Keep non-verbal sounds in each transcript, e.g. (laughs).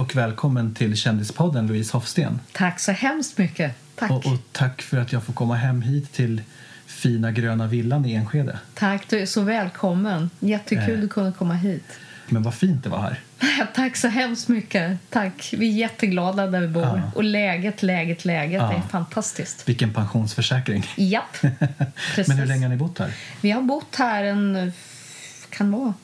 Och välkommen till Kändispodden Louise Hofsten. Tack så hemskt mycket. Tack. Och, och tack för att jag får komma hem hit till fina gröna villan i Enskede. Tack, du är så välkommen. Jättekul Eh. du kunde komma hit. Men vad fint det var här. (laughs) Tack så hemskt mycket. Tack. Vi är jätteglada där vi bor. Ja. Och läget, läget, läget Ja. är fantastiskt. Vilken pensionsförsäkring. Japp, precis. (laughs) Men hur länge har ni bott här? Vi har bott här en, kan vara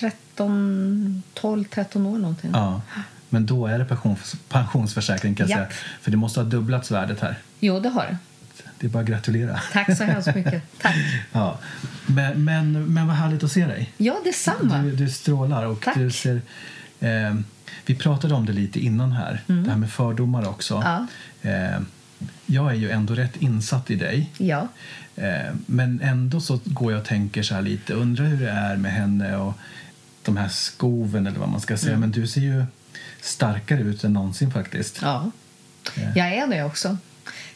13, 12, 13 år någonting. Ja. Men då är det pensions, pensionsförsäkring kan jag Japp. säga. För det måste ha dubblats värdet här. Jo, det har det. Det är bara att gratulera. Tack så hemskt mycket. (laughs) Tack. Ja. Men, men, men vad härligt att se dig. Ja, detsamma. Du, du strålar och Tack. du ser... Eh, vi pratade om det lite innan här, det här med fördomar också. Mm. Ja. Eh, jag är ju ändå rätt insatt i dig. Ja. Eh, men ändå så går jag och tänker så här lite, undrar hur det är med henne och de här skoven eller vad man ska säga. Mm. Men du ser ju starkare ut än någonsin faktiskt. Ja, jag är det också.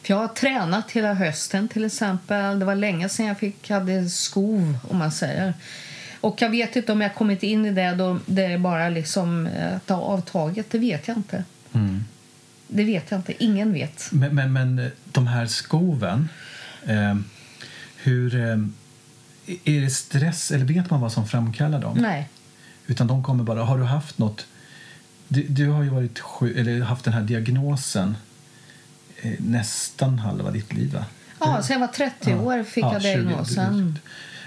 För jag har tränat hela hösten till exempel. Det var länge sedan jag fick, hade skov om man säger. Och jag vet inte om jag kommit in i det då det är bara liksom eh, att det har avtagit. Det vet jag inte. Mm. Det vet jag inte. Ingen vet. Men, men, men eh, de här skoven, eh, hur... Eh, är det stress eller vet man vad som framkallar dem? Nej. Utan de kommer bara... Har du haft något... Du, du har ju varit eller haft den här diagnosen eh, nästan halva ditt liv, va? Ja, så jag var 30 år fick Ja, jag 20 diagnosen.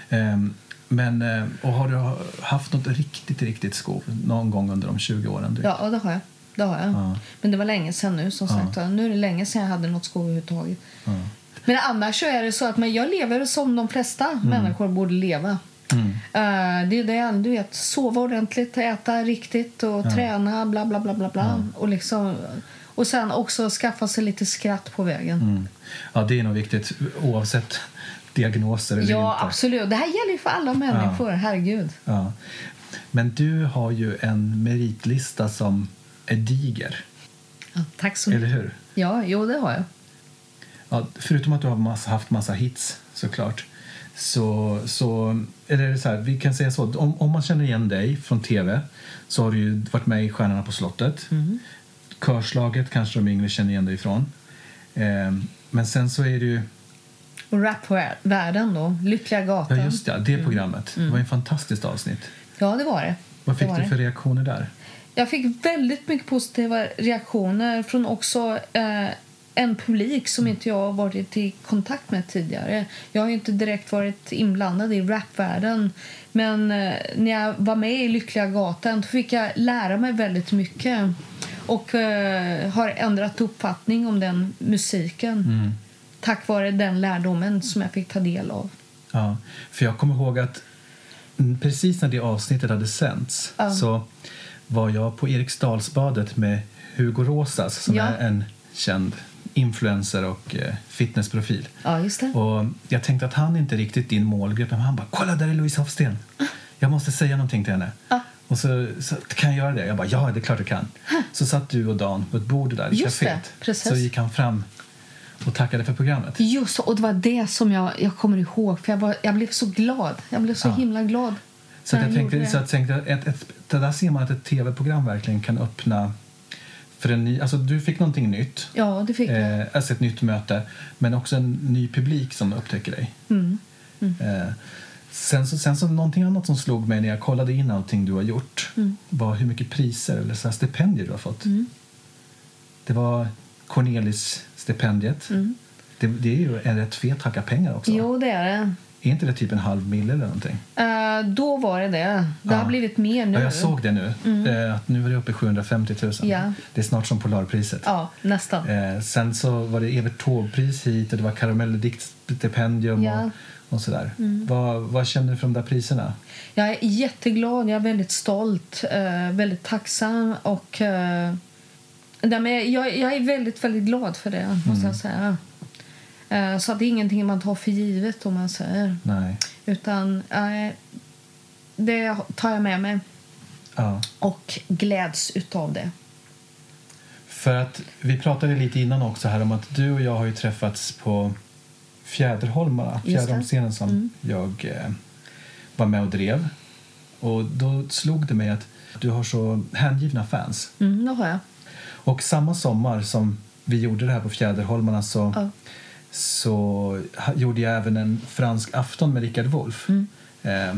Ehm, men, eh, och har du haft något riktigt, riktigt skov någon gång under de 20 åren? Du? Ja, det har jag. Det har jag. Ja. Men det var länge sedan nu som sagt. Nu är det länge sedan jag hade något skov överhuvudtaget. Ja. Men annars så är det så att men jag lever som de flesta människor borde leva. Mm. Eh, det är det, du vet, sova ordentligt, äta riktigt och träna, bla bla bla bla bla. Och, liksom, och sen också skaffa sig lite skratt på vägen. Mm. ja, det är nog viktigt oavsett diagnoser eller Ja, inte. absolut. Det här gäller ju för alla människor, herregud. Ja. Men du har ju en meritlista som är diger, Ja, tack så eller mycket. hur? Ja, jo, det har jag. Ja, förutom att du har massa, haft massa hits såklart. Så, så eller är det så här, vi kan säga så, om, om man känner igen dig från tv så har du ju varit med i Stjärnorna på slottet. Mm. Körslaget kanske de yngre känner igen dig ifrån. Eh, men sen så är det ju, Och rapvärlden då, Lyckliga gatan. ja just det, det Mm. programmet. Det var ju ett fantastiskt avsnitt. Ja, det var det. Vad Det fick var du det. för reaktioner där? Jag fick väldigt mycket positiva reaktioner från också eh, en publik som inte jag har varit i kontakt med tidigare. Jag har inte direkt varit inblandad i rapvärlden men eh, när jag var med i Lyckliga gatan fick jag lära mig väldigt mycket och uh, har ändrat uppfattning om den musiken mm. tack vare den lärdomen som jag fick ta del av. Ja, för jag kommer ihåg att precis när det avsnittet hade sänts ja. så var jag på Eriksdalsbadet med Hugo Rosas som ja. är en känd influencer och eh, fitnessprofil. Ja, just det. Och jag tänkte att han inte riktigt din målgrupp, men han bara “kolla där är Louise Hofsten, jag måste säga någonting till henne”. Ja. Och så, så, kan jag göra det? Jag bara “ja, det är klart du kan”. Så satt du och Dan på ett bord där i just kaféet. Det, så gick han fram och tackade för programmet. Just och det var det som jag, jag kommer ihåg, för jag, var, jag blev så glad. Jag blev så ja. himla glad. Så jag tänkte, så jag tänkte ett, ett, det där ser man att ett tv-program verkligen kan öppna för en ny, alltså du fick någonting nytt. Ja, det fick jag. Eh, alltså ett nytt möte, men också en ny publik som upptäcker dig. Mm. Mm. Eh, sen, så, sen så någonting annat som slog mig när jag kollade in allting du har gjort mm. var hur mycket priser eller så stipendier du har fått. Mm. Det var Cornelis-stipendiet. Mm. Det, det, är ju en rätt fet hacka pengar också. Jo, det är det. Är inte det typ en halv mil eller någonting? Uh, då var det det. Det ja. har blivit mer nu. Ja, jag såg det nu. Mm. Uh, att nu är det uppe i 750 000. Ja. Det är snart som Polarpriset. Ja, nästan. Uh, sen så var det Evert Taube-pris hit och det var Karamelldiktstipendium ja. och, och sådär. Mm. Vad, vad känner du för de där priserna? Jag är jätteglad, jag är väldigt stolt, väldigt tacksam och jag, jag är väldigt, väldigt glad för det, måste mm. jag säga. Eh, så det är ingenting man tar för givet om man säger. Nej. Utan äh, det tar jag med mig. Ja. Och gläds utav det. För att vi pratade lite innan också här om att du och jag har ju träffats på Fjäderholmarna, Fjäderholmsscenen som mm. jag eh, var med och drev. Och då slog det mig att du har så hängivna fans. Mm, det har jag. Och samma sommar som vi gjorde det här på Fjäderholmarna så ja så gjorde jag även en fransk afton med Richard Wolff. Mm. Eh,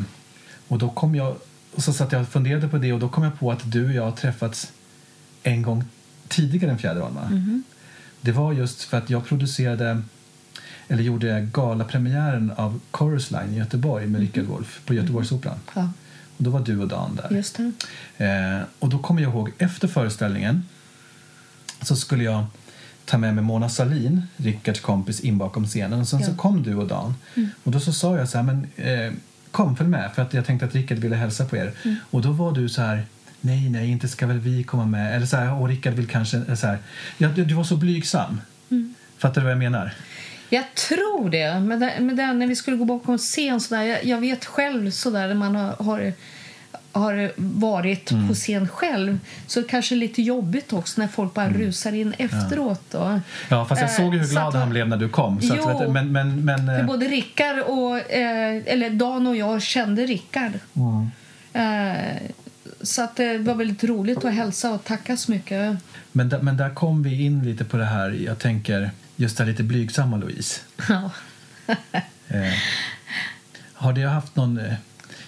och då kom jag, och så satt jag och funderade på det och då kom jag på att du och jag har träffats en gång tidigare än Fjäderholmarna. Mm. Det var just för att jag producerade eller gjorde galapremiären av Chorus Line i Göteborg med mm. Richard Wolff på Göteborgsoperan. Ja. Och då var du och Dan där. Just eh, och då kommer jag ihåg efter föreställningen så skulle jag ta med mig Mona Salin, Rickards kompis, in bakom scenen. Och sen ja. så kom du och Dan. Mm. Och då så sa jag så här, men eh, kom följ med för att jag tänkte att Rickard ville hälsa på er. Mm. Och då var du så här, nej, nej, inte ska väl vi komma med. Eller så här, och Rickard vill kanske, så här. Ja, du, du var så blygsam. Mm. Fattar du vad jag menar? Jag tror det. Men, det, men det, när vi skulle gå bakom scen så där, jag, jag vet själv så där när man har, har har varit mm. på scen själv så det kanske är lite jobbigt också när folk bara mm. rusar in efteråt. Då. Ja, fast jag såg ju hur eh, glad han blev när du kom. Så jo, att, men, men, men, för eh, både Rickard och, eh, eller Dan och jag kände Rickard. Mm. Eh, så att det var väldigt roligt att hälsa och tacka så mycket. Men, där, men där kom vi in lite på det här, jag tänker, just det lite blygsamma Louise. Ja. eh, har det haft någon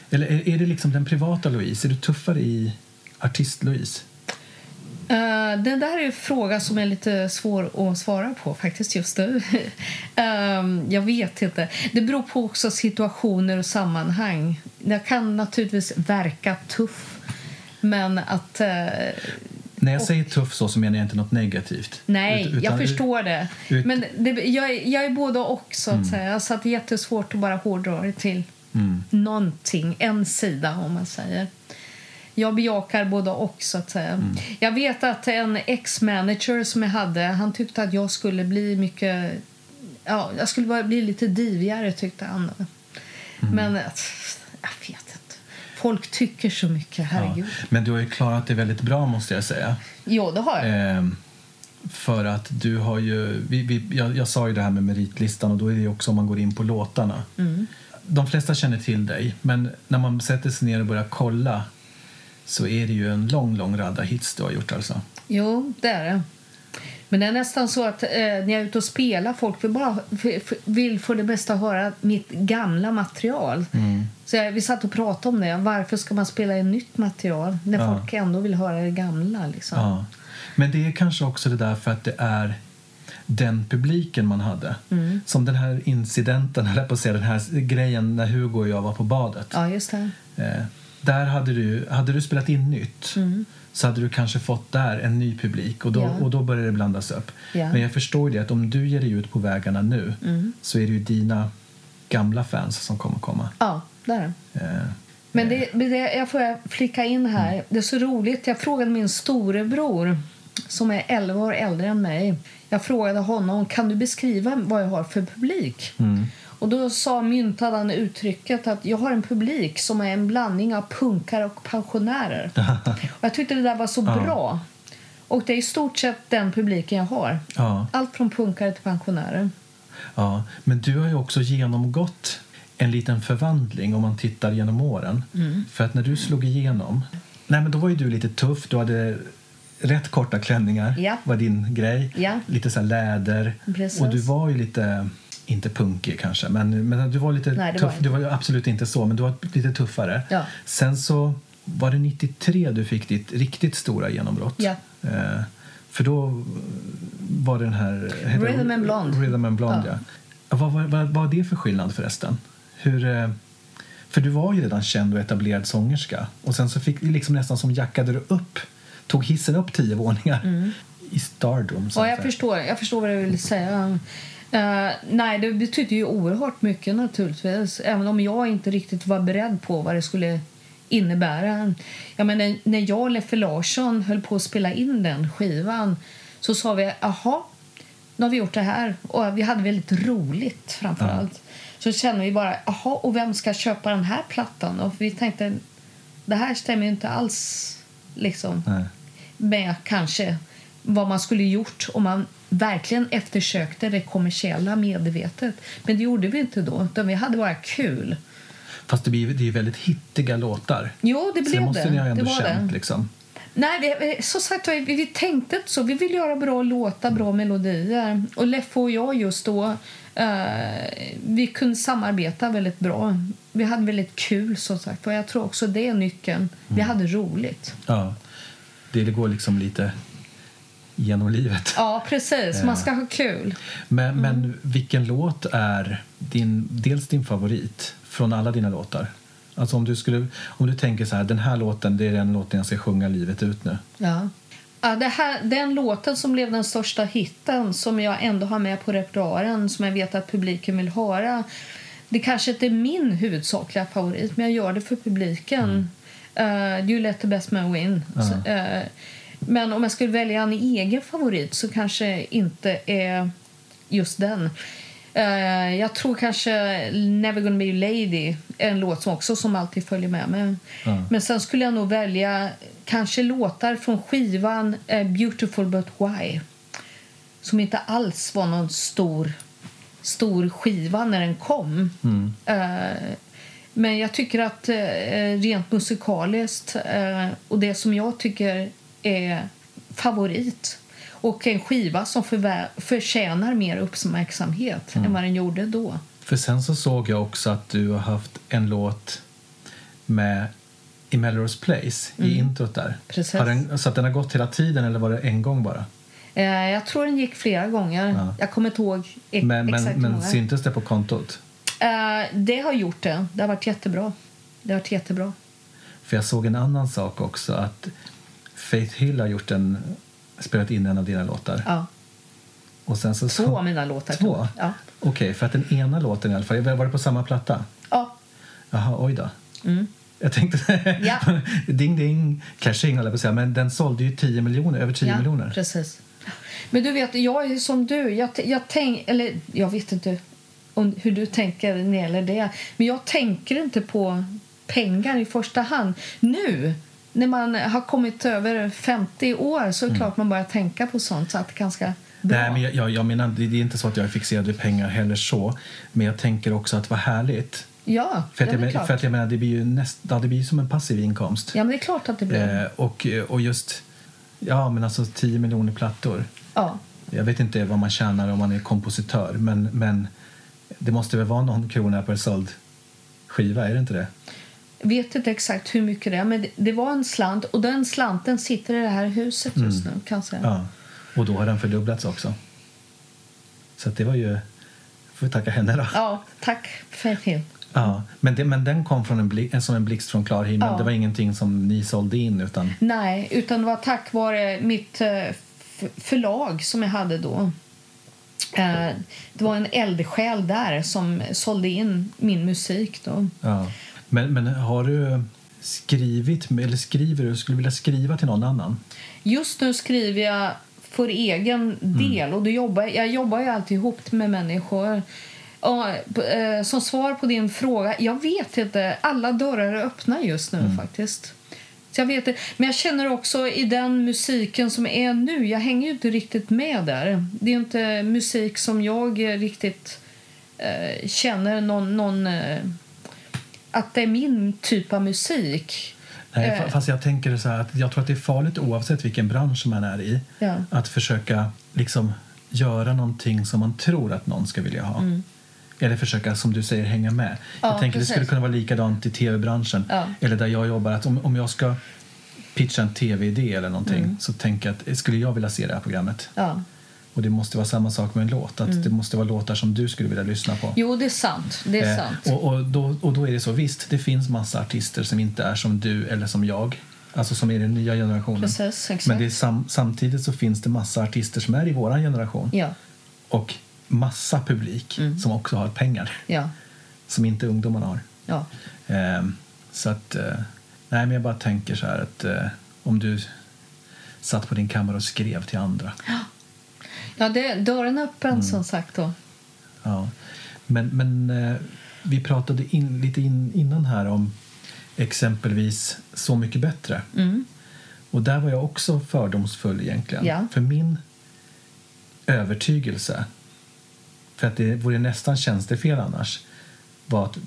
eller är, är det liksom den privata Louise? Är du tuffare i artist-Louise? Uh, det där är en fråga som är lite svår att svara på faktiskt just nu. uh, (laughs) jag vet inte. Det beror på också situationer och sammanhang. Jag kan naturligtvis verka tuff, men att... Uh, när jag och, säger tuff så, så menar jag inte något negativt. Nej, utan, jag förstår det. Ut, men det, jag, jag är både och, så att mm. säga. Så att det är jättesvårt att bara hårdra det till mm. någonting, en sida om man säger. Jag bejakar både och så att säga. Mm. Jag vet att en ex-manager som jag hade, han tyckte att jag skulle bli mycket, ja, jag skulle bara bli lite divigare tyckte han. Mm. Men jag vet inte. Folk tycker så mycket, herregud. Ja. Men du har ju klarat det väldigt bra måste jag säga. Jo, det har jag. Eh, för att du har ju, vi, vi, jag, jag, sa ju det här med meritlistan och då är det också om man går in på låtarna. Mm de flesta känner till dig, men när man sätter sig ner och börjar kolla så är det ju en lång, lång radda hits du har gjort alltså. Jo, det är det. Men det är nästan så att eh, när jag är ute och spelar folk vill, bara, vill för det mesta höra mitt gamla material. Mm. Så jag, vi satt och pratade om det. Varför ska man spela in nytt material när ja. folk ändå vill höra det gamla? Liksom? Ja. Men det är kanske också det där för att det är den publiken man hade. Mm. Som den här incidenten, jag på att säga, den här grejen när Hugo och jag var på badet. Ja, just det. Eh, där hade du, hade du spelat in nytt så hade du kanske fått där en ny publik och då, Mm. Ja. och då börjar det blandas upp. Ja. Mm. Men jag förstår ju det att om du ger dig ut på vägarna nu så är det ju dina gamla fans som kommer komma. Ja, där. Eh, Men det, men det, jag får flika in här. Det är så roligt. Jag frågade min storebror som är 11 år äldre än mig. Jag frågade honom kan du beskriva vad jag har för publik. Och då sa myntade han uttrycket att jag har en publik som är en blandning av punkare och pensionärer. (laughs) och jag tyckte det där var så bra. Och det är i stort sett den publiken jag har. ja, Allt från punkare till pensionärer. ja, men du har ju också genomgått en liten förvandling om man tittar genom åren. Mm. För att när du slog igenom, nej men då var ju du lite tuff, du hade rätt korta klänningar Ja. var din grej. Ja. Lite så läder. Precis. Och du var ju lite, inte punkig kanske, men, men du var lite Nej, tuff. var du var ju absolut inte så, men du var lite tuffare. Ja. Sen så var det 93 du fick ditt riktigt stora genombrott. Ja. Eh, för då var det den här... Rhythm and Blonde. Rhythm and Blonde, ja. Ja. Vad, vad, vad, var det för skillnad förresten? Hur, eh, för du var ju redan känd och etablerad sångerska. Och sen så fick du liksom nästan som jackade du upp, tog hissen upp tio våningar i stardom. så Ja, jag förstår, jag förstår vad du vill säga. Eh, nej, det betyder ju oerhört mycket naturligtvis. Även om jag inte riktigt var beredd på vad det skulle innebära. Jag menar, när jag och Leffe Larsson höll på att spela in den skivan så sa vi aha, nu har vi gjort det här. Och vi hade väldigt roligt framför Ja. allt. Så kände vi bara, aha, och vem ska köpa den här plattan? Och vi tänkte, det här stämmer ju inte alls liksom Nej. Med kanske vad man skulle gjort om man verkligen eftersökte det kommersiella medvetet. Men det gjorde vi inte då, utan vi hade bara kul. Fast det, blir, det är väldigt hittiga låtar. Jo, det så det blev måste ni ha ändå känt. det. Liksom. Nej, vi, vi- så sagt, vi, vi tänkte inte så. Vi ville göra bra låtar, bra melodier. Och Leffe och jag just då, eh, vi kunde samarbeta väldigt bra. Vi hade väldigt kul, som sagt. Och jag tror också det är nyckeln. Vi Mm. hade roligt. Ja. Det går liksom lite genom livet. Ja, precis. Man ska ha kul. Men, Mm. men vilken låt är din, dels din favorit från alla dina låtar? Alltså om du, skulle, om du tänker så här, den här låten det är den låten jag ska sjunga livet ut nu. Ja. Ja, det här, den låten som blev den största hitten som jag ändå har med på repertoaren som jag vet att publiken vill höra det kanske inte är min huvudsakliga favorit men jag gör det för publiken. Uh, you let the best man win. Så, eh, men om jag skulle välja en egen favorit så kanske inte är just den. Eh, jag tror kanske Never gonna be a lady är en låt som också som alltid följer med mig. Ja. Men sen skulle jag nog välja kanske låtar från skivan eh, Beautiful but why som inte alls var någon stor, stor skiva när den kom. Eh, men jag tycker att eh, rent musikaliskt eh, och det som jag tycker är favorit och en skiva som förvä- förtjänar mer uppmärksamhet än vad den gjorde då. För sen så såg jag också att du har haft en låt med i Melrose Place i introt där. Mm. Precis. Har den, så att den har gått hela tiden eller var det en gång bara? Eh, jag tror den gick flera gånger. Ja. Jag kommer inte ihåg e- Men, men, exakt men många. syntes det på kontot? Eh, det har gjort det. Det har varit jättebra. Det har varit jättebra. För jag såg en annan sak också att Faith Hill har gjort en, spelat in en av dina låtar. Ja. Och sen så, Två av mina låtar. Två? Ja. Okej, för att den ena låten i alla fall, var det på samma platta? ja. Jaha, oj då. Jag tänkte Mm. Ja. (laughs) ding ding, cashing höll jag säga, men den sålde ju 10 miljoner, över 10 ja, miljoner. Precis. Men du vet, jag är som du. Jag, jag tänk, eller jag vet inte om, hur du tänker när det gäller det. Men jag tänker inte på pengar i första hand. Nu, när man har kommit över 50 år så är det klart man börjar tänka på sånt. Så att ganska bra. Nej, men jag, jag, jag menar, det, är inte så att jag är fixerad vid pengar heller så. Men jag tänker också att vad härligt. ja, För att, jag, men- för att jag menar, det blir ju näst, ja, det blir som en passiv inkomst. Ja, men det är klart att det blir. Eh, och, och just, ja men alltså 10 miljoner plattor. Ja. Jag vet inte vad man tjänar om man är kompositör, men, men det måste väl vara någon krona per såld skiva, är det inte det? vet inte exakt hur mycket det är, men det, det var en slant och den slanten sitter i det här huset just nu kan säga. Ja. Och då har den fördubblats också. Så det var ju... får vi tacka henne då. Ja, tack för film. Ja, men, det, men den kom från en blick, som en blixt från klar himmel. Ja. Det var ingenting som ni sålde in utan... Nej, utan det var tack vare mitt eh, förlag som jag hade då. Eh, Det var en eldsjäl där som sålde in min musik. Då. Ja. Men, men har du skrivit, eller skriver du, skulle vilja skriva till någon annan? Just nu skriver jag för egen del. och då jobbar, Jag jobbar ju alltid ihop med människor. Och, eh, som svar på din fråga, jag vet inte. Alla dörrar är öppna just nu faktiskt. Så jag vet. Men jag känner också i den musiken som är nu, jag hänger ju inte riktigt med där. Det är inte musik som jag riktigt eh, känner någon, någon eh, att det är min typ av musik. Nej, Eh. fa- fast jag tänker så att jag tror att det är farligt oavsett vilken bransch man är i Ja. att försöka liksom göra någonting som man tror att någon ska vilja ha. Eller försöka, som du säger, hänga med. Mm. Ja, jag tänker precis. Det skulle kunna vara likadant i tv-branschen. Ja. Eller där jag jobbar. Att om, om jag ska pitcha en tv-idé eller någonting Mm. så tänker jag att eh, skulle jag vilja se det här programmet. Ja. Och det måste vara samma sak med en låt. Att Det måste vara låtar som du skulle vilja lyssna på. Mm. Jo, det är sant. Det är Eh, sant. och, och, då, och då är det så, visst, det finns massa artister som inte är som du eller som jag. Alltså som är den nya generationen. Precis. Men det är sam, samtidigt så finns det massa artister som är i vår generation. Ja, Och massa publik Mm. som också har pengar. ja, Som inte ungdomarna har. ja. Ehm, så att, eh, nej men jag bara tänker så här att eh, om du satt på din kammare och skrev till andra. ja det, dörren är öppen Mm. som sagt. Då. Ja. Men, men eh, vi pratade in, lite in, innan här om exempelvis Så mycket bättre. Mm. Och där var jag också fördomsfull egentligen. Ja. För min övertygelse, för att det vore nästan tjänstefel annars, var att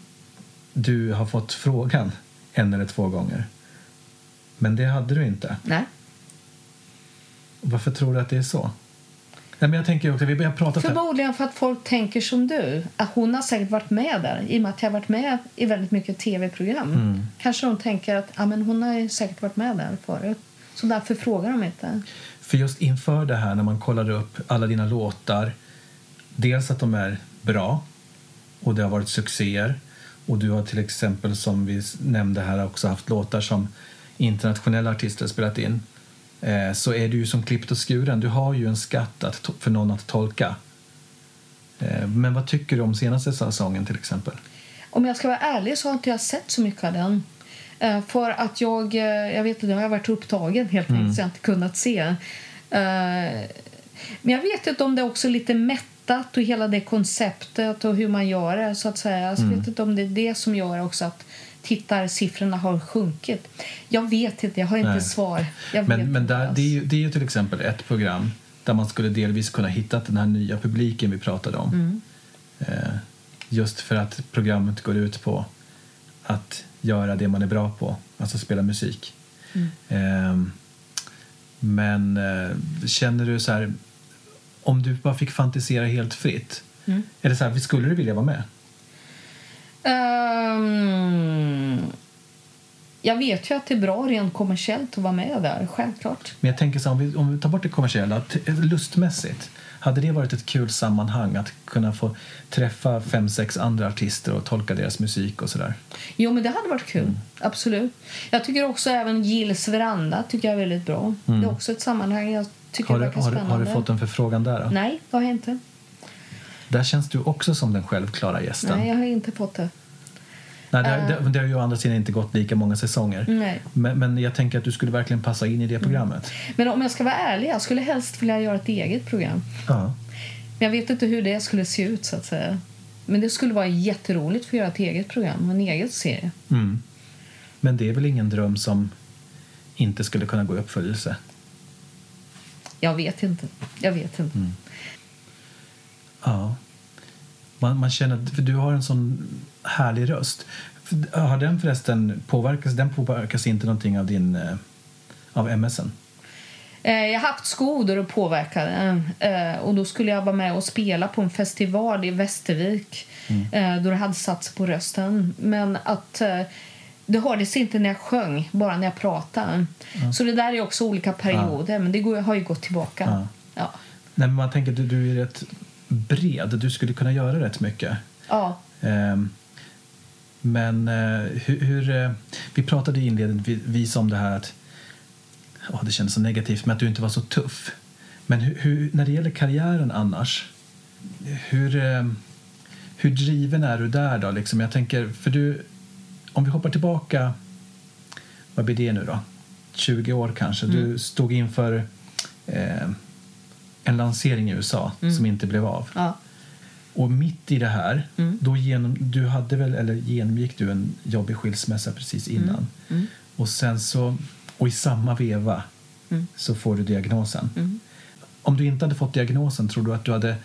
du har fått frågan en eller två gånger. Men det hade du inte. Nej. Varför tror du att det är så? Nej, men jag tänker också, vi här. Förmodligen för att folk tänker som du. Att hon har säkert varit med där. I och med att jag har varit med i väldigt mycket tv-program. Mm. Kanske de tänker att ja, men hon har ju säkert varit med där förut. Så därför frågar de inte. För just inför det här när man kollar upp alla dina låtar, dels att de är bra och det har varit succéer och du har till exempel som vi nämnde här också haft låtar som internationella artister har spelat in eh, så är du ju som klippt och skuren. Du har ju en skatt att, för någon att tolka. Eh, men vad tycker du om senaste säsongen till exempel? Om jag ska vara ärlig så har inte jag sett så mycket av den. Eh, för att jag, eh, jag vet inte, jag har varit upptagen helt enkelt så jag har inte kunnat se. Eh, men jag vet inte om det är också lite mättat och hela det konceptet och hur man gör det så att säga. Jag vet inte om det är det som gör också att tittarsiffrorna har sjunkit. Jag vet inte, jag har inte Nej. svar. Jag Men, men där, det, är ju, det är ju till exempel ett program där man skulle delvis kunna hitta den här nya publiken vi pratade om. Mm. Eh, just för att programmet går ut på att göra det man är bra på, alltså spela musik. Mm. Eh, men eh, känner du så här, om du bara fick fantisera helt fritt, Mm. är det så här, skulle du vilja vara med? Ehm, jag vet ju att det är bra rent kommersiellt att vara med där, självklart. Men jag tänker så här, om vi, om vi tar bort det kommersiella, lustmässigt. Hade det varit ett kul sammanhang att kunna få träffa fem, sex andra artister och tolka deras musik och sådär? Jo, men det hade varit kul. Absolut. Jag tycker också även Gills veranda tycker jag är väldigt bra. Det är också ett sammanhang jag tycker Har du, verkar har, spännande. har du fått en förfrågan där? Då? Nej, det har jag inte. Där känns du också som den självklara gästen. Nej, jag har inte fått det. Nej, det, det, det har ju å andra sidan inte gått lika många säsonger. Nej. Men, men jag tänker att du skulle verkligen passa in i det programmet. Men om jag ska vara ärlig, jag skulle helst vilja göra ett eget program. Ja. Men jag vet inte hur det skulle se ut så att säga. Men det skulle vara jätteroligt för att göra ett eget program, en egen serie. Mm. Men det är väl ingen dröm som inte skulle kunna gå i uppfyllelse? Jag vet inte. Jag vet inte. Mm. Ja. Man, man känner att för du har en sån härlig röst. Har den förresten påverkas, den påverkas inte någonting av din eh, av MSen? Eh, Jag har haft då det påverkade. Eh, Och då skulle jag vara med och spela på en festival i Västervik eh, då det hade satt sig på rösten. Men att det hördes inte när jag sjöng, bara när jag pratade. Så det där är också olika perioder, men det går, har ju gått tillbaka. Ja. Nej, men man tänker du, du är rätt bred. Du skulle kunna göra rätt mycket. Ja. Ehm, men eh, hur... hur eh, vi pratade inledningsvis om det här att oh, det kändes så negativt, men att du inte var så tuff. Men hur, hur, när det gäller karriären annars, hur, eh, hur driven är du där då? Liksom, jag tänker, för du, om vi hoppar tillbaka, vad blir det nu då? 20 år kanske. Mm. Du stod inför eh, en lansering i USA Mm. som inte blev av. ja. Och mitt i det här, Mm. då genom, du hade väl, eller genomgick du en jobbig skilsmässa precis innan. Mm. Och sen så, och i samma veva Mm. så får du diagnosen. Mm. Om du inte hade fått diagnosen, tror du att du hade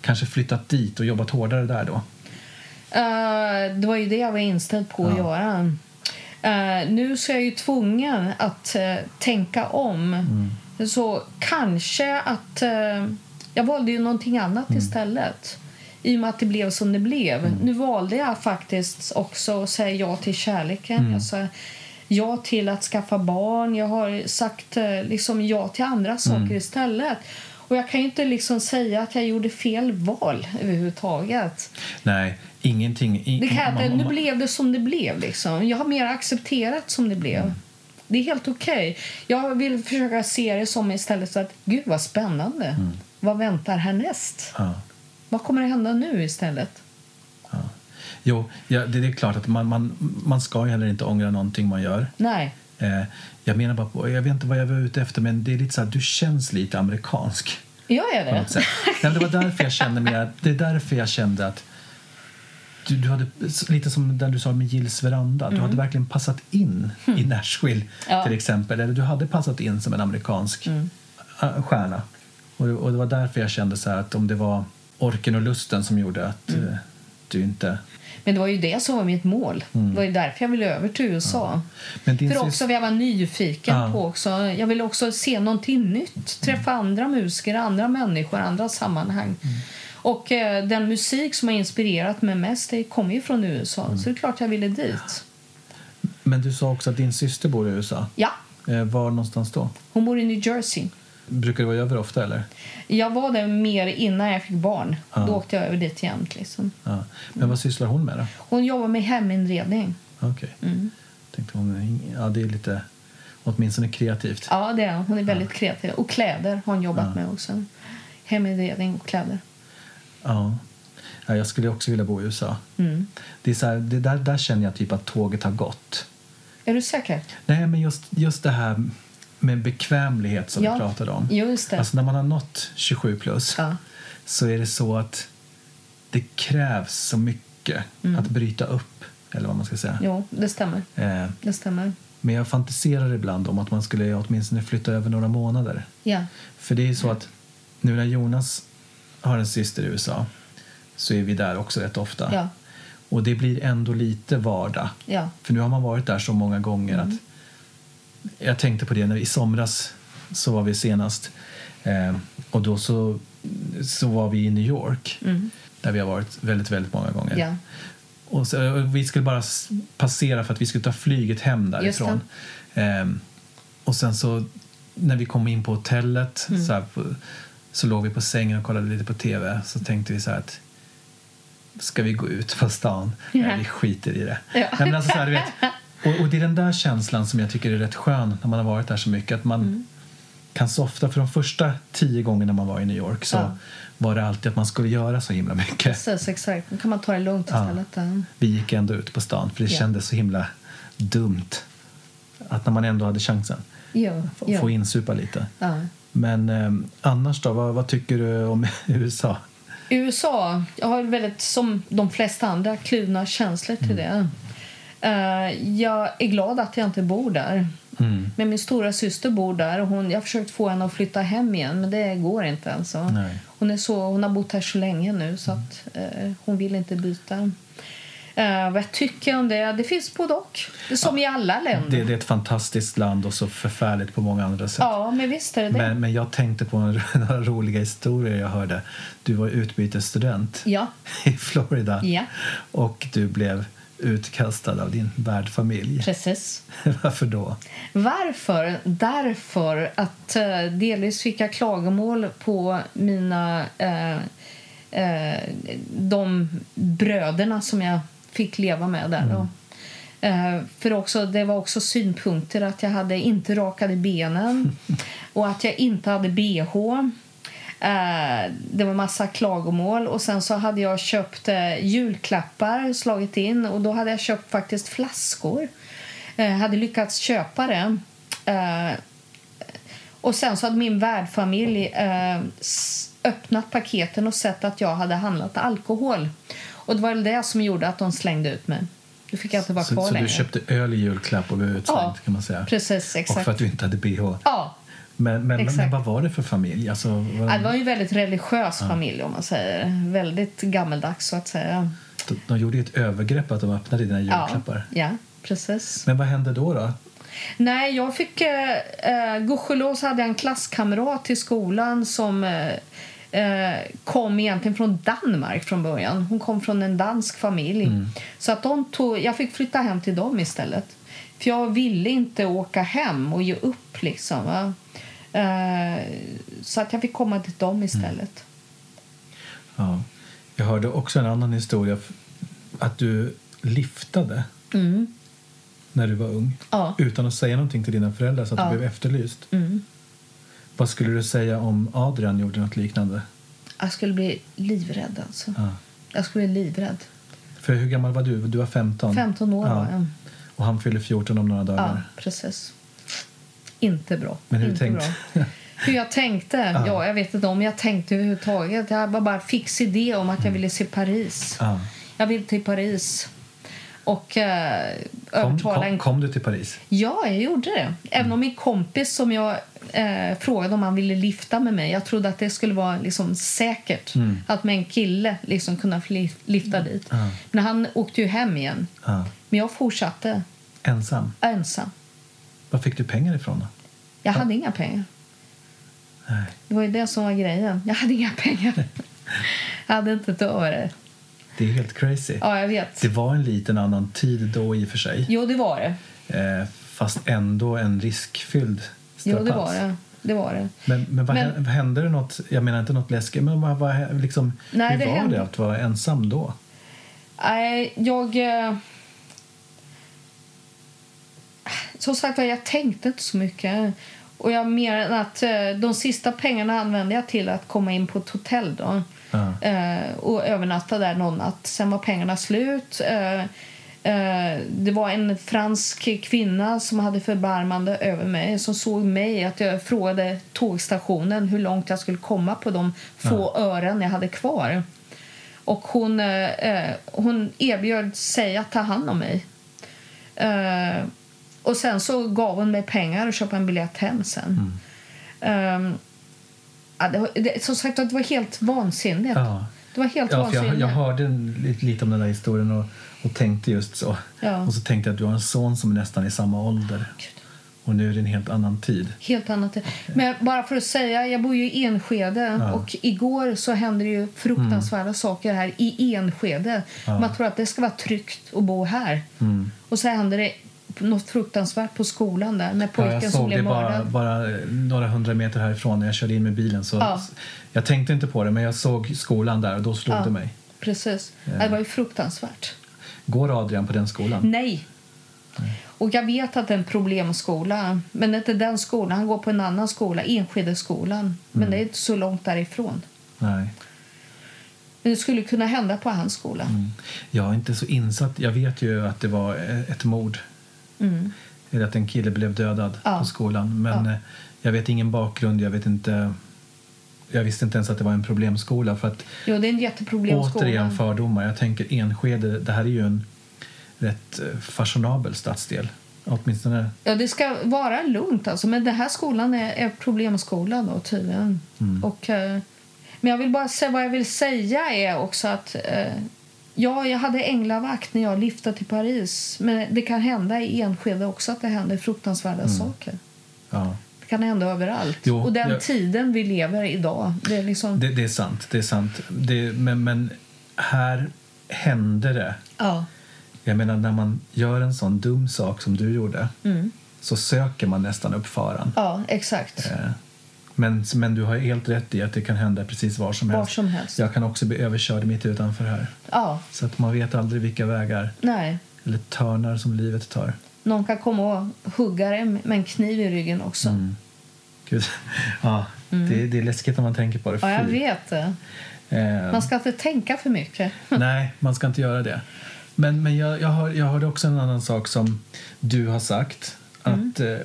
kanske flyttat dit och jobbat hårdare där då? Eh, det var ju det jag var inställd på att Ja. göra. Eh, nu så är jag ju tvungen att eh, tänka om. Mm. Så kanske att... jag valde ju någonting annat Mm. istället. I och med att det blev som det blev. Nu valde jag faktiskt också att säga ja till kärleken. Mm. Jag sa ja till att skaffa barn. Jag har sagt liksom ja till andra saker Mm. istället. Och jag kan ju inte liksom säga att jag gjorde fel val överhuvudtaget. Nej, ingenting. I, Det kan man- Nu blev det som det blev. Liksom. Jag har mer accepterat som det blev. Mm. Det är helt okej. Jag vill försöka se det som istället så att gud vad spännande. Mm. Vad väntar härnäst? Ja. Vad kommer att hända nu istället? Jo, ja, det, det är klart att man, man, man ska heller inte ångra någonting man gör. Nej. Eh, jag menar bara på, jag vet inte vad jag var ute efter, men det är lite så här, du känns lite amerikansk. Jag är på det. Nej, det var därför jag kände mer, det är därför jag kände att du, du hade, lite som den du sa med Gills veranda, du hade verkligen passat in i Nashville Mm. Ja. Mm. till exempel. Eller du hade passat in som en amerikansk äh, stjärna. Och, det- och det var därför jag kände så att om det var orken och lusten som gjorde att Mm. eh, du inte... Men det var ju det som var mitt mål. Det var ju därför jag ville över till USA. Din För också jag var nyfiken Ja. på också. Jag ville också se någonting nytt. Träffa andra musiker, andra människor, andra sammanhang. Och eh, den musik som har inspirerat mig mest det kommer ju från USA. Så det är klart jag ville dit. Men du sa också att din syster bor i USA. Ja, Eh, var någonstans då? hon bor i New Jersey. Brukar du vara över ofta eller? Jag var där mer innan jag fick barn. Ja. Då åkte jag över dit jämt. Liksom. Ja. Men vad sysslar hon med då? Hon jobbar med heminredning. Okej. Mm. Tänkte hon, ja det är lite, åtminstone kreativt. Ja, det är hon. Är väldigt kreativ. Och kläder har hon jobbat med också. Heminredning och kläder. Ja. ja. Jag skulle också vilja bo i USA. Mm. Det är så här, det där, där känner jag typ att tåget har gått. Är du säker? Nej, men just, just det här med bekvämlighet som Ja. vi pratade om. Just det. Alltså när man har nått 27 plus Ja. så är det så att det krävs så mycket att bryta upp, eller vad man ska säga. Mm. Jo, det stämmer. Eh, Det stämmer. men jag fantiserar ibland om att man skulle åtminstone flytta över några månader. Ja. För det är så att nu när Jonas har en syster i USA så är vi där också rätt ofta. Ja. Och det blir ändå lite vardag. Ja. För nu har man varit där så många gånger Mm. att jag tänkte på det när i somras så var vi senast eh, och då så, så var vi i New York där vi har varit väldigt, väldigt många gånger. Mm. Ja. Och så, och vi skulle bara passera för att vi skulle ta flyget hem därifrån. Ehm, och sen så när vi kom in på hotellet Mm. så, här, så låg vi på sängen och kollade lite på tv. Så tänkte vi så att ska vi gå ut på stan? Ja. Nej, vi skiter i det. Ja. Nej, men alltså så här, du vet, (laughs) och, och det är den där känslan som jag tycker är rätt skön när man har varit där så mycket. Att man Mm. kan softa. För de första tio gångerna man var i New York så Ja. var det alltid att man skulle göra så himla mycket. Precis, exakt. Då kan man ta det lugnt istället. Ja. Vi gick ändå ut på stan för det Ja. kändes så himla dumt att när man ändå hade chansen Ja. få, Ja. få insupa lite. Ja. Men eh, annars då, vad, vad tycker du om (laughs) USA? USA, jag har väldigt, som de flesta andra, kluvna känslor till det. Eh, jag är glad att jag inte bor där. Mm. Men min stora syster bor där. Och hon, jag har försökt få henne att flytta hem igen, men det går inte. Alltså. Nej. Hon, är så, hon har bott här så länge nu, så att, eh, hon vill inte byta. Eh, vad jag tycker om det? Det finns både och. Som i alla länder. Det, det är ett fantastiskt land och så förfärligt på många andra sätt. Ja, men visst är det det. Men, men jag tänkte på en, (laughs) några roliga historier jag hörde. Du var utbytesstudent Ja. i Florida Ja. och du blev utkastad av din värdfamilj. Precis. (laughs) Varför då? Varför? Därför att eh, delvis fick jag klagomål på mina eh, eh, de bröderna som jag fick leva med där. Då. Eh, för också, det var också synpunkter att jag hade inte rakade benen (laughs) och att jag inte hade bh. Eh, det var massa klagomål. Och Sen så hade jag köpt eh, julklappar, slagit in. Och Då hade jag köpt faktiskt flaskor. Eh, hade lyckats köpa det. Eh, och Sen så hade min värdfamilj eh, öppnat paketen och sett att jag hade handlat alkohol. Och Det var det som gjorde att de slängde ut mig. Då fick jag inte vara Så, kvar så längre. du köpte öl i julklapp och blev utslängd Ja, kan man säga? Precis, Och exakt. för att du inte hade bh? Ja, Men, men, men, vad var det för familj? Alltså, var Ja, det var en väldigt religiös familj om man säger. Väldigt gammeldags så att säga. de, de gjorde ett övergrepp att de öppnade dina Ja, julklappar. ja precis. Men vad hände då? då? Nej, jag fick... Eh, eh, gudskelov hade jag en klasskamrat till skolan som eh, eh, kom egentligen från Danmark från början. Hon kom från en dansk familj. Så att de tog, jag fick flytta hem till dem istället. För jag ville inte åka hem och ge upp liksom. Eh, så att jag fick komma till dem istället. Ja. Jag hörde också en annan historia. Att du liftade Mm. när du var ung Ja. utan att säga någonting till dina föräldrar så att Ja. du blev efterlyst. Mm. Vad skulle du säga om Adrian gjorde något liknande? Jag skulle bli livrädd alltså. Ja. Jag skulle bli livrädd. För hur gammal var du? Du var 15? 15 år Ja. var jag. Och han fyller 14 om några Ja, dagar. precis. Inte bra. Men hur inte tänkte- bra. (laughs) Hur jag tänkte? Ja. jag vet inte om jag tänkte överhuvudtaget. Jag var bara fix idé om att jag ville se Paris. Ja. Jag ville till Paris. Och eh, Kom, övertala kom, en... kom du till Paris? Ja, jag gjorde det. Även om min kompis som jag eh, frågade om han ville lifta med mig. Jag trodde att det skulle vara liksom säkert att med en kille liksom kunna lifta dit. Ja. Men han åkte ju hem igen. Men jag fortsatte Ensam? ensam. Var fick du pengar ifrån då? Jag hade inga pengar. Nej. Det var ju det som var grejen. Jag hade inga pengar. (laughs) jag hade inte ett öre. Det är helt crazy. Ja, jag vet. Det var en liten annan tid då i och för sig. Jo, det var det. Eh, fast ändå en riskfylld Jo, strapass. det var det. Det var det. Men, men, vad Men- hände, det något, jag menar inte något läskigt, men vad, vad, liksom, Nej, hur det var hände- det att vara ensam då? Nej, jag... eh, Som sagt jag tänkte inte så mycket. Och jag mer att eh, de sista pengarna använde jag till att komma in på ett hotell då. Ja. Eh, och övernatta där någon natt. Sen var pengarna slut. Eh, eh, det var en fransk kvinna som hade förbarmande över mig som såg mig att jag frågade tågstationen hur långt jag skulle komma på de få ören jag hade kvar. Och hon, hon erbjöd sig att ta hand om mig. Och sen så gav hon mig pengar och köpte en biljett hem sen. Ehm, ja, det var, det, som sagt, det var helt vansinnigt. Ja. Det var helt Ja, för jag, vansinnigt. jag hörde lite, lite om den där historien och, och tänkte just så. Ja. Och så tänkte jag att du har en son som är nästan i samma ålder. Gud. Och nu är det en helt annan tid. Helt annat. Men bara för att säga, jag bor ju i Enskede och igår så hände det ju fruktansvärda saker här i Enskede. Man tror att det ska vara tryggt att bo här. Och så hände det något fruktansvärt på skolan där med Ja, pojken jag som såg det blev bara, mördad. bara några hundra meter härifrån när jag körde in med bilen. Så Ja. Jag tänkte inte på det, men jag såg skolan där och då slog Ja. det mig. Precis. Det var ju fruktansvärt. Går Adrian på den skolan? Nej. Och jag vet att det är en problemskola, men det är inte den skolan. Han går på en annan skola, Enskedeskolan. Men det är inte så långt därifrån. Nej. Men det skulle kunna hända på hans skola. Jag är inte så insatt. Jag vet ju att det var ett mord. Eller att en kille blev dödad Mm. Ja. på skolan. Men Ja. eh, jag vet ingen bakgrund. Jag vet inte... Jag visste inte ens att det var en problemskola. För att Jo, det är en jätteproblemskola. återigen fördomar. Jag tänker Enskede, det här är ju en rätt eh, fashionabel stadsdel. Åtminstone... Ja, det ska vara lugnt alltså. Men den här skolan är, är problemskola då tydligen. Mm. Och, eh, men jag vill bara säga vad jag vill säga är också att ja, jag hade änglavakt när jag lyfte till Paris. Men det kan hända i Enskede också att det händer fruktansvärda saker. Ja. Det kan hända överallt. Jo, och den jag- tiden vi lever idag, det är liksom... Det, det är sant. Det är sant. Det, men, men här hände det. Ja. Jag menar, när man gör en sån dum sak som du gjorde Mm. så söker man nästan upp faran. ja, exakt. Eh, Men, men du har helt rätt i att det kan hända precis var som Var helst. som helst. Jag kan också bli överkörd mitt utanför här. Ja, Så att man vet aldrig vilka vägar nej. eller törnar som livet tar. Någon kan komma och hugga dig med en kniv i ryggen också. Mm. Gud. Ja, det, det är läskigt när man tänker på det. Ja, jag vet det. Eh, Man ska inte tänka för mycket. (laughs) Nej, man ska inte göra det. Men, men jag, jag, hör, jag hörde också en annan sak som du har sagt. Mm. Att, eh,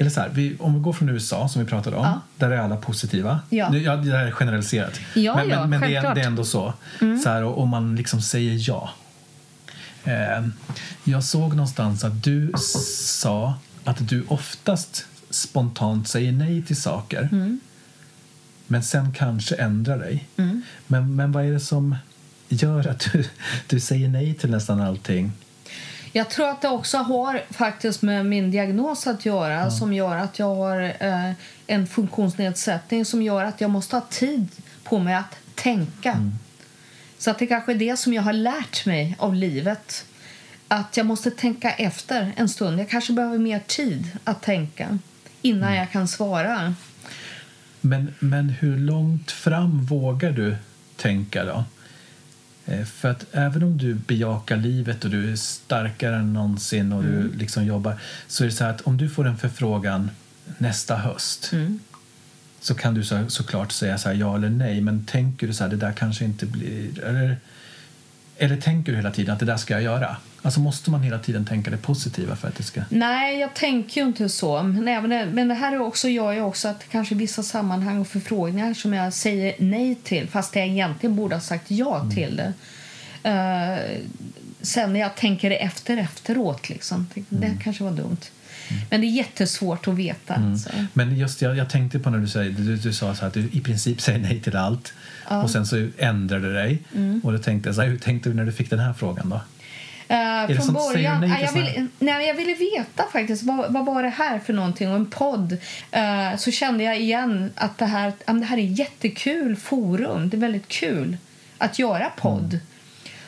eller så här, vi, om vi går från USA, som vi pratade om, Ja. där är alla positiva. Ja. Nu, ja, det här är generaliserat. Ja, men men, men det, är. Mm. det är ändå så. så här, och, och man liksom säger ja. Eh, jag såg någonstans att du sa att du oftast spontant säger nej till saker Mm. men sen kanske ändrar dig. Mm. Men, men vad är det som gör att du, du säger nej till nästan allting? Jag tror att det också har faktiskt med min diagnos att göra som gör att jag har eh, en funktionsnedsättning som gör att jag måste ha tid på mig att tänka. Så att det kanske är det som jag har lärt mig av livet. Att jag måste tänka efter en stund. Jag kanske behöver mer tid att tänka innan jag kan svara. Men, men hur långt fram vågar du tänka då? Eh, För att även om du bejakar livet och du är starkare än någonsin och du liksom jobbar så är det så här att om du får en förfrågan nästa höst så kan du så, såklart säga så ja eller nej. Men tänker du så här det där kanske inte blir eller, eller tänker du hela tiden att det där ska jag göra? Alltså måste man hela tiden tänka det positiva för att det ska... Nej, jag tänker ju inte så. Men, även det, men det här är också, gör ju också att kanske vissa sammanhang och förfrågningar som jag säger nej till fast jag egentligen borde ha sagt ja till det. Eh, sen när jag tänker efter efteråt, liksom, det kanske var dumt. Men det är jättesvårt att veta. alltså. Men just jag, jag tänkte på när du, säger, du, du sa så att du i princip säger nej till allt och sen så ändrade du dig. Och då tänkte jag så här, hur tänkte du när du fick den här frågan då? Det från början, nej jag, ville, nej, jag ville veta faktiskt vad, vad var det här för någonting och en podd. Eh, så kände jag igen att det här, ja, men det här är ett jättekul forum. Det är väldigt kul att göra podd. Mm.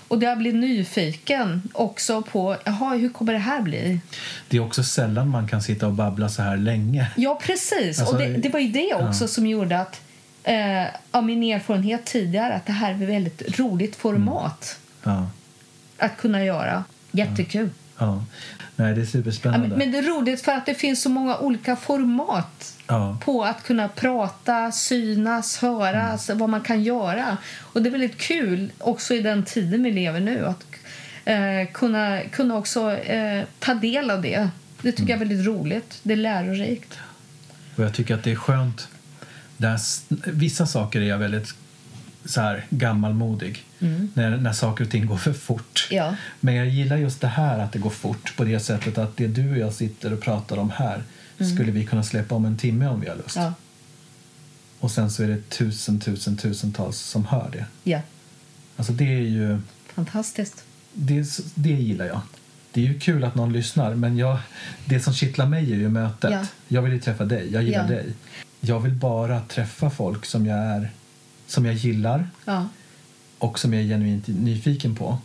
Och det har blivit nyfiken också på jaha, hur kommer det här bli. Det är också sällan man kan sitta och babbla så här länge. Ja, precis. Alltså, och det, det var ju det också som gjorde att eh, av min erfarenhet tidigare att det här är ett väldigt roligt format Ja, att kunna göra. Jättekul. ja. Nej, det är Ja, superspännande. men, men det är roligt för att det finns så många olika format ja. på att kunna prata, synas, höras, vad man kan göra. Och det är väldigt kul också i den tiden vi lever nu att eh, kunna, kunna också eh, ta del av det. Det tycker jag är väldigt roligt. Det är lärorikt. Och jag tycker att det är skönt. Där, vissa saker är jag väldigt så här gammalmodig. När, när saker och ting går för fort. Ja. Men jag gillar just det här att det går fort på det sättet att det du och jag sitter och pratar om här skulle vi kunna släppa om en timme om vi har lust. Ja. Och sen så är det tusen, tusen, tusentals som hör det. ja. Alltså det är ju, Fantastiskt. det, det gillar jag. Det är ju kul att någon lyssnar men jag, det som kittlar mig är ju mötet. Ja. Jag vill ju träffa dig, jag gillar Ja. dig. Jag vill bara träffa folk som jag är, som jag gillar Ja. och som jag är genuint nyfiken på.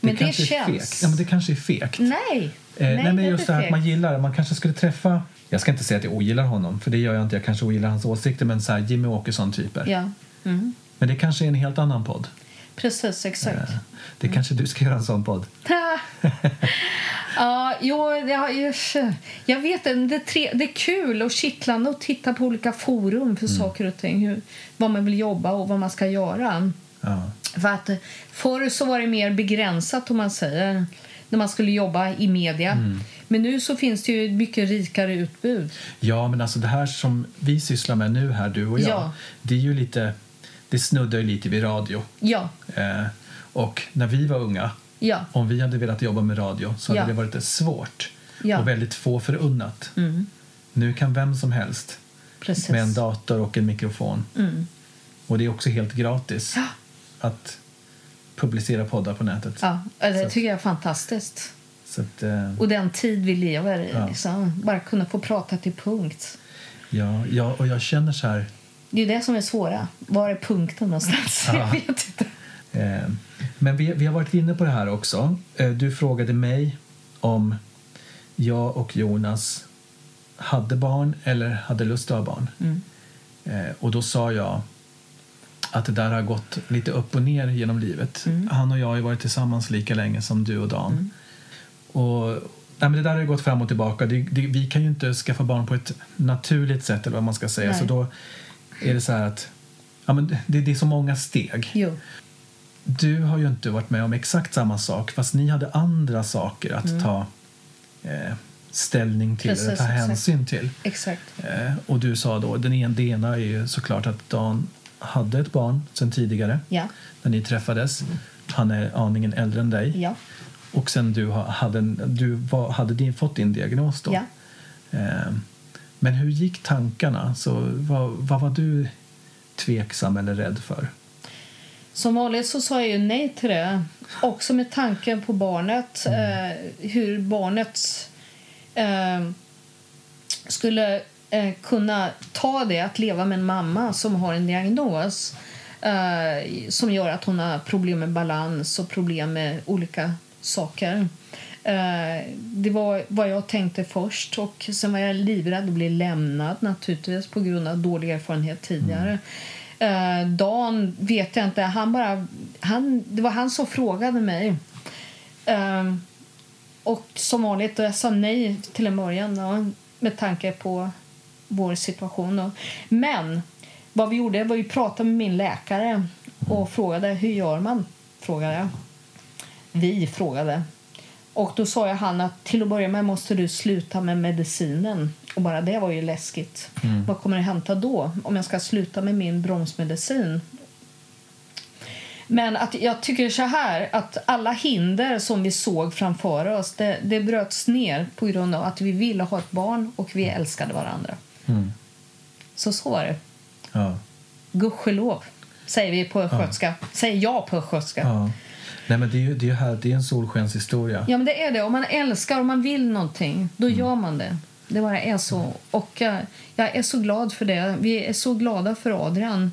Men det kanske är känns-. Ja, men det kanske är fegt. Nej. Eh, nej, men det är just det här att man gillar, man kanske skulle träffa, jag ska inte säga att jag ogillar honom, för det gör jag inte, jag kanske ogillar hans åsikter, men så här Jimmy Åkesson-typer. Ja. Mm. Men det kanske är en helt annan podd. Precis, exakt. Eh, Det kanske du ska göra en sån podd. (laughs) ja, jo, jag vet det, tre, det är kul och kittlande att titta på olika forum Mm. för saker och ting. Hur, vad man vill jobba och vad man ska göra. Ja. För att förr så var det mer begränsat om man säger när man skulle jobba i media. Mm. Men nu så finns det ju ett mycket rikare utbud. ja, men alltså det här som vi sysslar med nu här, du och jag, Ja. det är ju lite, det snuddar ju lite vid radio. Ja, Eh, och när vi var unga, ja, om vi hade velat jobba med radio så hade Ja. det varit svårt Ja. och väldigt få förunnat. mm, Nu kan vem som helst precis. med en dator och en mikrofon. Mm. Och det är också helt gratis Ja. att publicera poddar på nätet. Ja, det Så- tycker jag är fantastiskt. Att, eh, Och den tid vi lever i. Ja. Liksom. Bara kunna få prata till punkt. ja, ja, och jag känner så här... Det är det som är svåra. Var är punkten någonstans? Ja. (laughs) Jag vet inte. Eh, men vi, vi har varit inne på det här också. Eh, du frågade mig om jag och Jonas hade barn eller hade lust att ha barn. Mm. Eh, och då sa jag att det där har gått lite upp och ner genom livet. Mm. Han och jag har varit tillsammans lika länge som du och Dan. Mm. Och, nej, men det där har ju gått fram och tillbaka. Det, det, vi kan ju inte skaffa barn på ett naturligt sätt eller vad man ska säga. Nej. Så då är det så här att ja, men det, det är så många steg. Jo. Du har ju inte varit med om exakt samma sak fast ni hade andra saker att ta eh, ställning till Mm. Precis, eller ta hänsyn till. Exakt. Eh, och du sa då, den ena, det ena är ju såklart att Dan hade ett barn sen tidigare Ja. när ni träffades. Han är aningen äldre än dig. Ja. Och sen du ha- hade, du var, hade din, fått din diagnos då. Ja. Eh, men hur gick tankarna? Så vad, vad var du tveksam eller rädd för? Som vanligt så sa jag ju nej till det. Också med tanken på barnet. Eh, hur barnet eh, skulle eh, kunna ta det att leva med en mamma som har en diagnos eh, som gör att hon har problem med balans och problem med olika saker. Eh, det var vad jag tänkte först. Och Sen var jag livrädd att bli lämnad naturligtvis på grund av dålig erfarenhet tidigare. Mm. Dan vet jag inte. Han bara, han, det var han som frågade mig. Eh, och som vanligt, och jag sa nej till en början då, med tanke på vår situation. Då. Men vad vi gjorde var att prata med min läkare och frågade hur gör man? Frågade jag. Vi frågade. Och då sa jag han att till att börja med måste du sluta med medicinen. Och bara det var ju läskigt. Vad kommer det hända då om jag ska sluta med min bromsmedicin? Men att jag tycker så här att alla hinder som vi såg framför oss det, det bröts ner på grund av att vi ville ha ett barn och vi älskade varandra. Så så var det. Ja. Gudskelov, säger vi på östgötska. Säger jag på östgötska. Ja. Nej, men det är ju det är, här, det är en solskenshistoria. Ja, men det är det. Om man älskar och man vill någonting, då gör man det. Det bara är så. Och eh, jag är så glad för det. Vi är så glada för Adrian.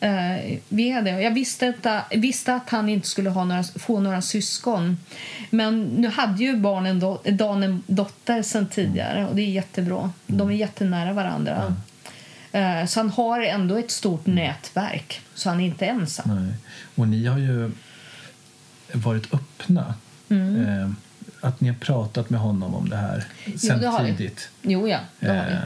Eh, vi är det. Jag visste, inte, visste att han inte skulle ha några, få några syskon. Men nu hade ju barnen do, Dan en dotter sen tidigare och det är jättebra. De är jättenära varandra. Eh, så han har ändå ett stort nätverk, så han är inte ensam. Nej. Och ni har ju varit öppna. Mm. Eh, att ni har pratat med honom om det här sen det har vi. tidigt. Jo, ja. Det har vi. Eh,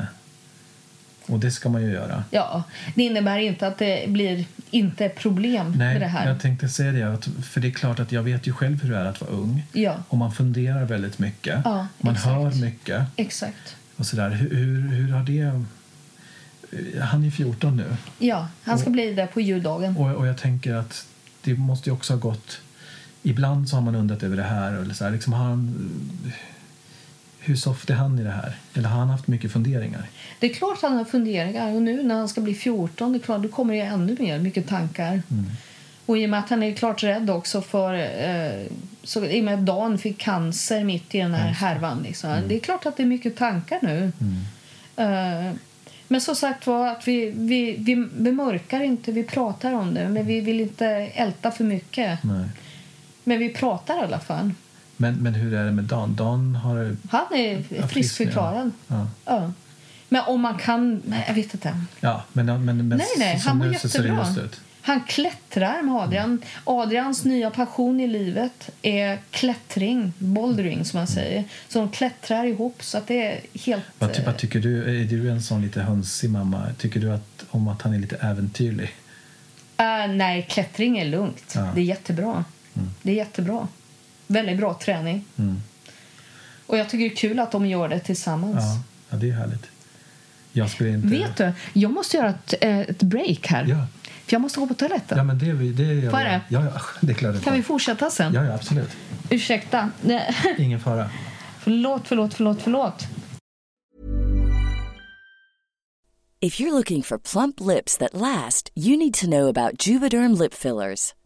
och det ska man ju göra. Ja, det innebär inte att det blir inte problem Nej, med det här. jag tänkte säga det. Att, för det är klart att jag vet ju själv hur det är att vara ung. Ja, Och man funderar väldigt mycket. Ja, man exakt. hör mycket. exakt. Och sådär. Hur, hur, hur har det... Han är 14 nu. Ja, han ska bli där på juldagen. Och, och jag tänker att det måste ju också ha gått... Ibland så har man undrat över det här. Eller så här liksom, han, hur soft är han i det här? Eller har han haft mycket funderingar? Det är klart han har funderingar. Och nu när han ska bli 14, det är klart, då kommer det ännu mer mycket tankar. Och i och med att han är klart rädd också för... Eh, så, I och med att Dan fick cancer mitt i den här härvan. Liksom. Det är klart att det är mycket tankar nu. Eh, men som sagt var, att vi, vi, vi, vi mörkar inte, vi pratar om det. Men vi vill inte älta för mycket. Nej. Men vi pratar i alla fall. Men, men hur är det med Dan? Dan har... Han är friskförklarad. Ja. Ja. Men om man kan... Nej, jag vet inte. Ja, men, men, men Nej, nej, han mår jättebra. Han klättrar med Adrian. Adrians nya passion i livet är klättring, bouldering som man säger. Så de klättrar ihop så att det är helt... Vad, ty, eh, vad tycker du? Är du en sån lite hönsig mamma? Tycker du att, om att han är lite äventyrlig? eh, nej, klättring är lugnt. Ja. Det är jättebra. Det är jättebra. Väldigt bra träning. Mm. Och jag tycker det är kul att de gör det tillsammans. Ja, ja, det är härligt. Jag skulle inte... Vet du, jag måste göra ett, eh, ett break här. Ja, För jag måste gå på toaletten. ja men det, är det gör Får jag. det? Ja, ja, (laughs) det klarar jag. Kan vi fortsätta sen? Ja, ja, absolut. Ursäkta. Nej, (laughs) Ingen fara. förlåt, förlåt, förlåt, förlåt. If you're looking for plump lips that last, you need to know about Juvederm lip fillers.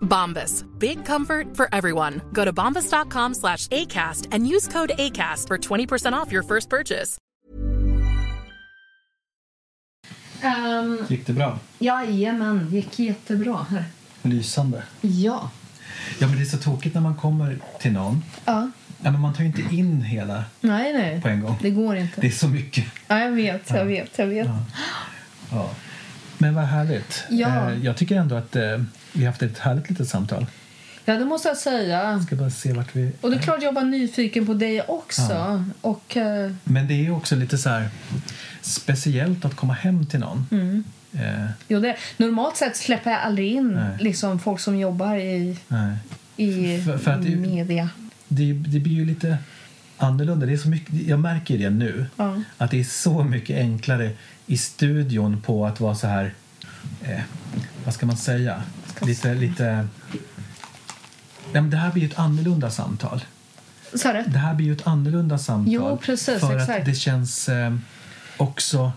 Bombas. Big comfort for everyone. Go to bombas.com slash ACAST and use code ACAST for 20% off your first purchase. Um, Gick det bra? jajamän, gick jättebra här. Lysande. Ja. Ja, men det är så tråkigt när man kommer till någon. Ja. Ja, men man tar ju inte in hela Nej, nej. på en gång. Det går inte. Det är så mycket. Ja, jag vet, jag vet, jag vet. Ja. Men vad härligt. Ja. Eh, Jag tycker ändå att eh, vi har haft ett härligt litet samtal. Ja, det måste jag säga. Ska bara se vart vi... Och det är klart jag var nyfiken på dig också. Och, eh, Men det är också lite så speciellt att komma hem till någon. Mm. Eh, jo, det, normalt sett släpper jag aldrig in Nej. liksom, folk som jobbar i, nej. i För- för det- media. Det, det blir ju lite annorlunda. Det är så mycket, jag märker det nu. Ja. Att det är så mycket enklare i studion på att vara så här... Eh, vad ska man säga? Lite... lite ja, det här blir ju ett annorlunda samtal. Så det? Här blir ju ett annorlunda samtal. Jo, precis, för exakt. att det känns eh, också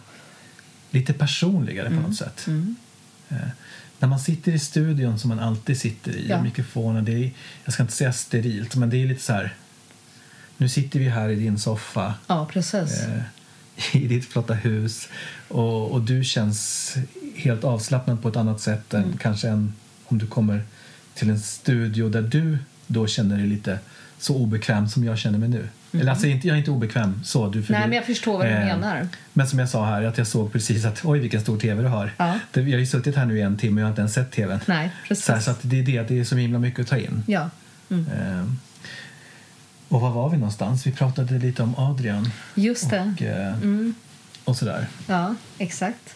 lite personligare Mm. på något sätt. Eh, när man sitter i studion som man alltid sitter i, Ja. mikrofonen, det är, jag ska inte säga sterilt, men det är lite så här... Nu sitter vi här i din soffa Ja, precis. eh, i ditt flotta hus och, och du känns helt avslappnad på ett annat sätt Mm. än kanske än om du kommer till en studio där du då känner dig lite så obekväm som jag känner mig nu. Eller alltså, jag är inte obekväm så. Du, för Mm. Nej, du- men jag förstår vad du eh, menar. Men som jag sa här, att jag såg precis att oj vilken stor tv du har. Ja. Jag har ju suttit här nu i en timme och jag har inte ens sett tvn. Nej, precis. Så, här, så att det är det, det är så himla mycket att ta in. Ja. Ehm, och var var vi någonstans? Vi pratade lite om Adrian Just det. och, eh, Mm. och sådär. Ja, exakt.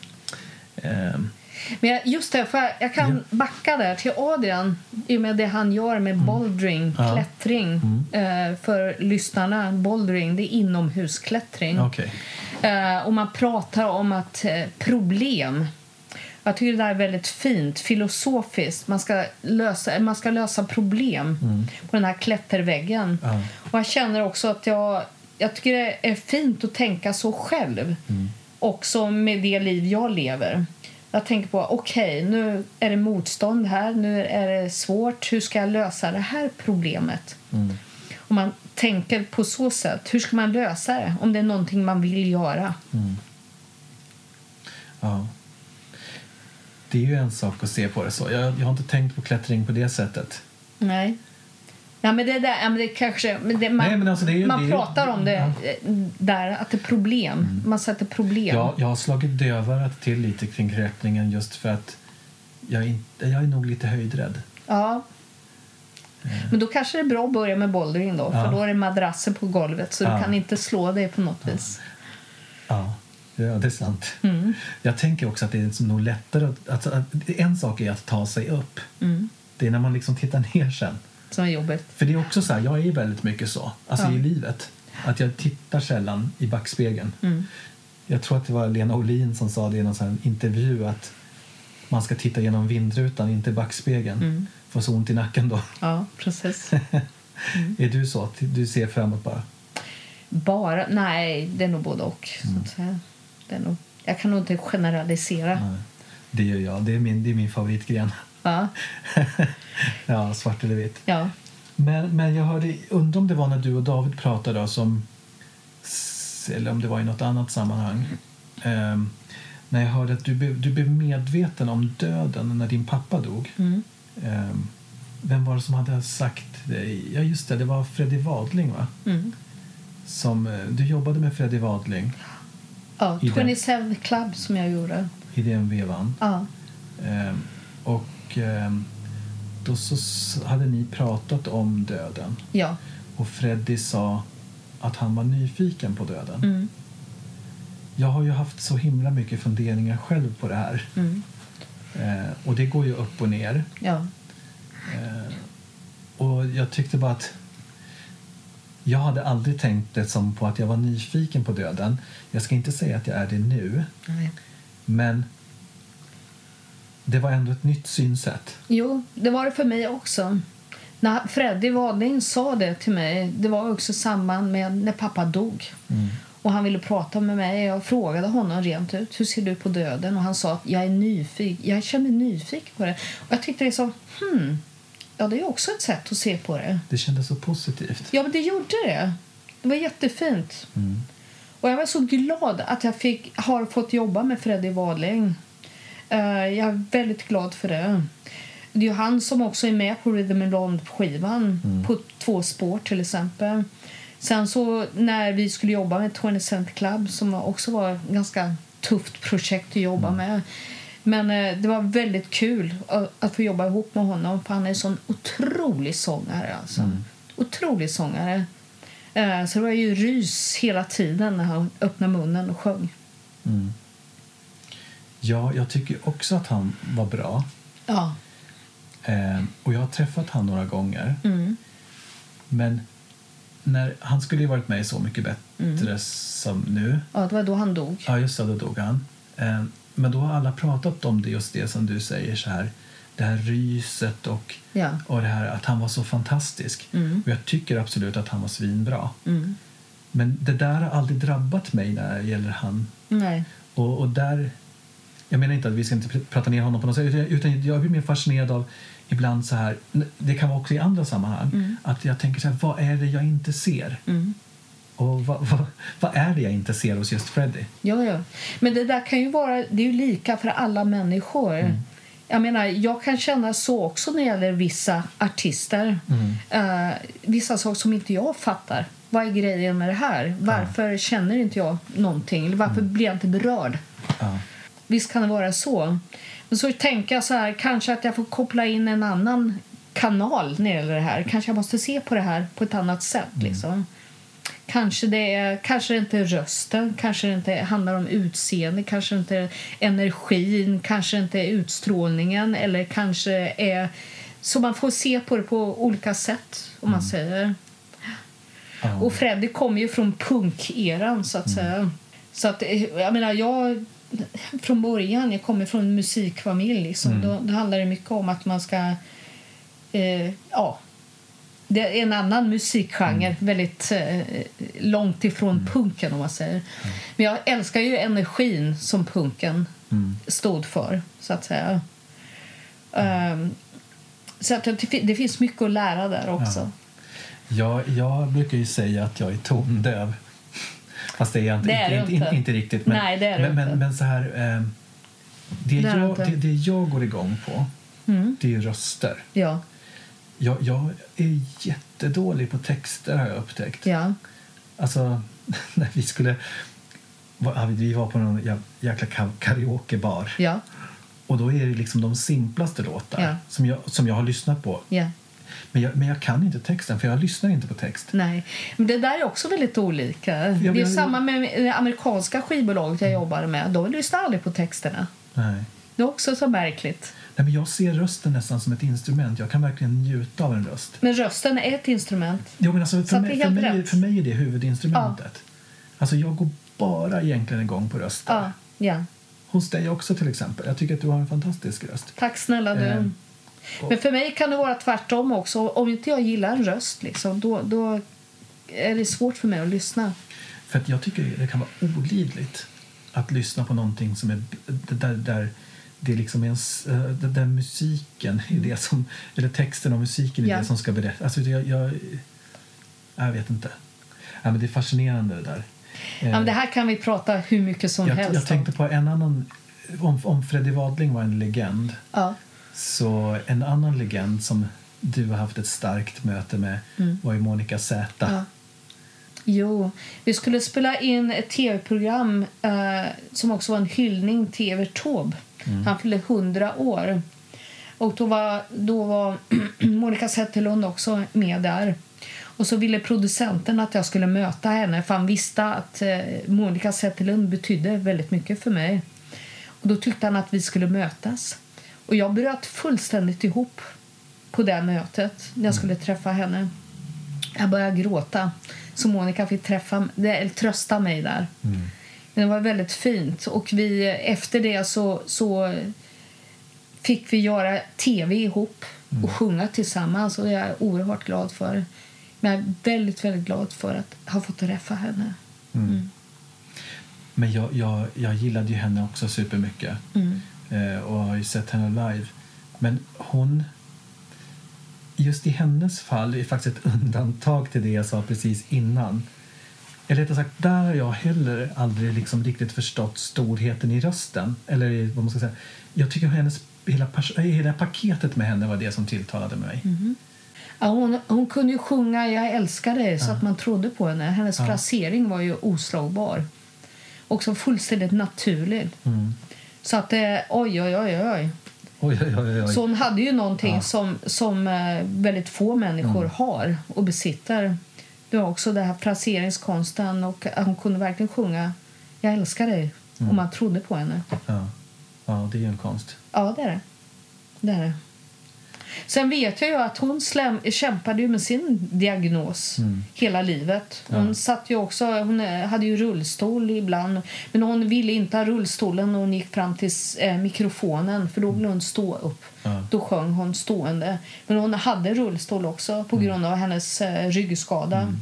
Ehm, Men just det, för jag, jag kan backa där till Adrian i och med det han gör med bouldering, Mm. Ja. klättring. Eh, för lyssnarna, bouldering det är inomhusklättring. Okej. Eh, och man pratar om att eh, problem. Jag tycker det där är väldigt fint, filosofiskt. Man ska lösa, man ska lösa problem på den här klätterväggen. Ja. Och jag känner också att jag, jag tycker det är fint att tänka så själv. Också med det liv jag lever. Jag tänker på, okej, nu är det motstånd här, nu är det svårt. Hur ska jag lösa det här problemet? Om man tänker på så sätt, hur ska man lösa det om det är någonting man vill göra? Ja. Det är ju en sak att se på det så. Jag, jag har inte tänkt på klättring på det sättet. Nej. Ja, men det där, ja, men det kanske, men det, man, Nej, men alltså det är man det är pratar om det ja. eh, där, att det är problem. Man sätter problem. Jag, jag har slagit dövörat till lite kring klättringen just för att jag är, jag är nog lite höjdrädd. Ja. Men då kanske det är bra att börja med bouldering då, för Ja. då är det madrassen på golvet så Ja. du kan inte slå dig på något vis. Ja, ja det är sant. Mm. Jag tänker också att det är nog lättare att, att... En sak är att ta sig upp. Mm. Det är när man liksom tittar ner sen. Som är jobbigt. För det är också så här, jag är väldigt mycket så, alltså Ja. i livet. Att jag tittar sällan i backspegeln. Mm. Jag tror att det var Lena Olin som sa det i någon sån intervju att man ska titta genom vindrutan, inte backspegeln. Mm. Får så ont i nacken då. Ja, precis. (laughs) Är du så? att Du ser framåt bara? Bara, nej, det är nog både och. Så Mm. att säga. Det är nog, jag kan nog inte generalisera. Nej. Det gör jag. Det är min, det är min favoritgren. Ja, (laughs) ja, svart eller vitt. ja. Men, men jag hörde, undrar om det var när du och David pratade då, som, eller om det var i något annat sammanhang. Ehm, när jag hörde att du, du blev medveten om döden när din pappa dog. Mm. Ehm, vem var det som hade sagt det? Ja, just det, det var Freddy Wadling va? Mm. Som, eh, du jobbade med Freddy Wadling ja I den- 27 Club som jag gjorde. i den vevan. Ja, Ehm, och ehm, då så hade ni pratat om döden. ja. Och Freddy sa att han var nyfiken på döden. Mm. Jag har ju haft så himla mycket funderingar själv på det här. Mm. Eh, och det går ju upp och ner. ja. Eh, och jag tyckte bara att jag hade aldrig tänkt det som på att jag var nyfiken på döden. Jag ska inte säga att jag är det nu, Nej. men det var ändå ett nytt synsätt. Jo, det var det för mig också. När Freddy Wadling sa det till mig, det var också samband med när pappa dog. Och han ville prata med mig. Jag frågade honom rent ut, hur ser du på döden? Och han sa att jag är nyfiken, jag känner nyfiken på det. Och jag tyckte det så, hmm, ja det är också ett sätt att se på det. Det kändes så positivt. Ja, men det gjorde det. Det var jättefint. Och jag var så glad att jag fick, har fått jobba med Freddy Wadling. Eh, jag är väldigt glad för det. Det är ju han som också är med på Rhythm and Blonde-skivan på två spår till exempel. Sen så när vi skulle jobba med 20 Cent Club som också var ett ganska tufft projekt att jobba med. Men eh, det var väldigt kul att, att få jobba ihop med honom för han är en sån otrolig sångare alltså. Otrolig sångare. Eh, så det var ju rys hela tiden när han öppnade munnen och sjöng. Ja, jag tycker också att han var bra. Ja. Eh, och jag har träffat han några gånger. Mm. Men när, han skulle ju varit med i Så mycket bättre som nu. ja, det var då han dog. Ja, just det, då dog han. Men då har alla pratat om det, just det som du säger så här. Det här ryset och, Ja. och det här att han var så fantastisk. Och jag tycker absolut att han var svinbra. Mm. Men det där har aldrig drabbat mig när det gäller han. Nej. Och, och där... Jag menar inte att vi ska inte pr- prata ner honom på något sätt utan- jag blir mer fascinerad av ibland så här, det kan vara också i andra sammanhang, att jag tänker så här, vad är det jag inte ser? Och vad, vad, vad är det jag inte ser hos just Freddie? Ja, ja. Men det där kan ju vara, det är ju lika för alla människor. Jag menar, jag kan känna så också när det gäller vissa artister. Eh, vissa saker som inte jag fattar. Vad är grejen med det här? Varför känner inte jag någonting? Varför blir jag inte berörd? Ja. Visst kan det vara så. Men så tänker jag så här, kanske att jag får koppla in en annan kanal när det gäller det här. Kanske jag måste se på det här på ett annat sätt. Liksom. Kanske det, är, kanske det inte är rösten, kanske det inte handlar om utseende, kanske det inte är energin, kanske det inte är utstrålningen eller kanske är... Så man får se på det på olika sätt, om man säger. Ja. Och Freddy kommer ju från punkeran, så att säga. Så att, eh, jag menar, jag... Från början, jag kommer från en musikfamilj. Liksom. Då, då handlar det mycket om att man ska... Eh, ja, det är en annan musikgenre, väldigt eh, långt ifrån punken om man säger. Men jag älskar ju energin som punken stod för, så att säga. Ehm, så att det, det finns mycket att lära där också. Jag, jag brukar ju säga att jag är tondöv. (laughs) Fast det är jag inte, Det är inte, inte. inte, riktigt. Men, Nej, det är men, men, men så här... Eh, det, Det jag, det, det jag går igång på, det är ju röster. Ja, Jag, jag är jättedålig på texter har jag upptäckt. ja, Alltså, (laughs) när vi skulle... Vi var på någon jä- jäkla ka- karaokebar. ja, Och då är det liksom de simplaste låtar Ja. som, jag, som jag har lyssnat på ja. Men jag, men jag kan inte texten, för jag lyssnar inte på text. Nej, men det där är också väldigt olika. det är men- samma med det amerikanska skivbolaget jag jobbade med. De lyssnar aldrig på texterna. Nej. Det är också så märkligt. Nej, men jag ser rösten nästan som ett instrument. Jag kan verkligen njuta av en röst. Men rösten är ett instrument. Jo, men alltså, Så för, mig, för, mig, för mig är det huvudinstrumentet. Alltså, jag går bara egentligen igång på röster. Ja, ja. Hos dig också till exempel. Jag tycker att du har en fantastisk röst. Tack snälla du. Ehm, Men för mig kan det vara tvärtom också. Om inte jag gillar en röst liksom, då, då är det svårt för mig att lyssna. För att jag tycker det kan vara olidligt att lyssna på någonting som är där, där det liksom är en, s- eh, det där musiken är det som, eller texten och musiken är Ja. det som ska berätta. Alltså jag, jag, jag vet inte. Ja, men det är fascinerande det där. Ja, men det här kan vi prata hur mycket som jag, helst jag tänkte på en annan, om, om Freddie Wadling var en legend Ja. så en annan legend som du har haft ett starkt möte med var ju Monica Z. Mm. Ja. Jo, vi skulle spela in ett tv-program eh, som också var en hyllning till Evert Taube. Han fyllde 100 år. Och då var, då var (clears throat) Monica Zetterlund också med där. Och så ville producenten att jag skulle möta henne för han visste att eh, Monica Zetterlund betydde väldigt mycket för mig. Och då tyckte han att vi skulle mötas. Och jag bröt fullständigt ihop på det mötet när jag skulle träffa henne. Jag började gråta. Så Monica fick träffa, eller trösta mig där. Men det var väldigt fint. Och vi, efter det så, så fick vi göra tv ihop och sjunga tillsammans. Och det är jag oerhört glad för. Men jag är väldigt, väldigt glad för att ha fått träffa henne. Men jag, jag, jag gillade ju henne också supermycket eh, och har ju sett henne live. Men hon... Just i hennes fall är faktiskt ett undantag till det jag sa precis innan. Eller rättare sagt, där har jag heller aldrig liksom riktigt förstått storheten i rösten. Eller vad man ska säga. Jag tycker hennes, hela, pers- hela paketet med henne var det som tilltalade mig. Ja, hon, hon kunde ju sjunga Jag älskar dig så att man trodde på henne. Hennes frasering var ju oslagbar. Också fullständigt naturlig. Så att, eh, oj, oj, oj, oj. Oj, oj, oj, oj. Så hon hade ju någonting som, som eh, väldigt få människor har och besitter. Det var också det här fraseringskonsten och hon kunde verkligen sjunga Jag älskar dig och man trodde på henne. Ja. ja, det är ju en konst. Ja, det är det. det, är det. Sen vet jag ju att hon slem, kämpade ju med sin diagnos hela livet. Hon, satt ju också, hon eh, hade ju rullstol ibland, men hon ville inte ha rullstolen och hon gick fram till eh, mikrofonen för då ville hon stå upp. Då sjöng hon stående. Men hon hade rullstol också på grund av hennes eh, ryggskada.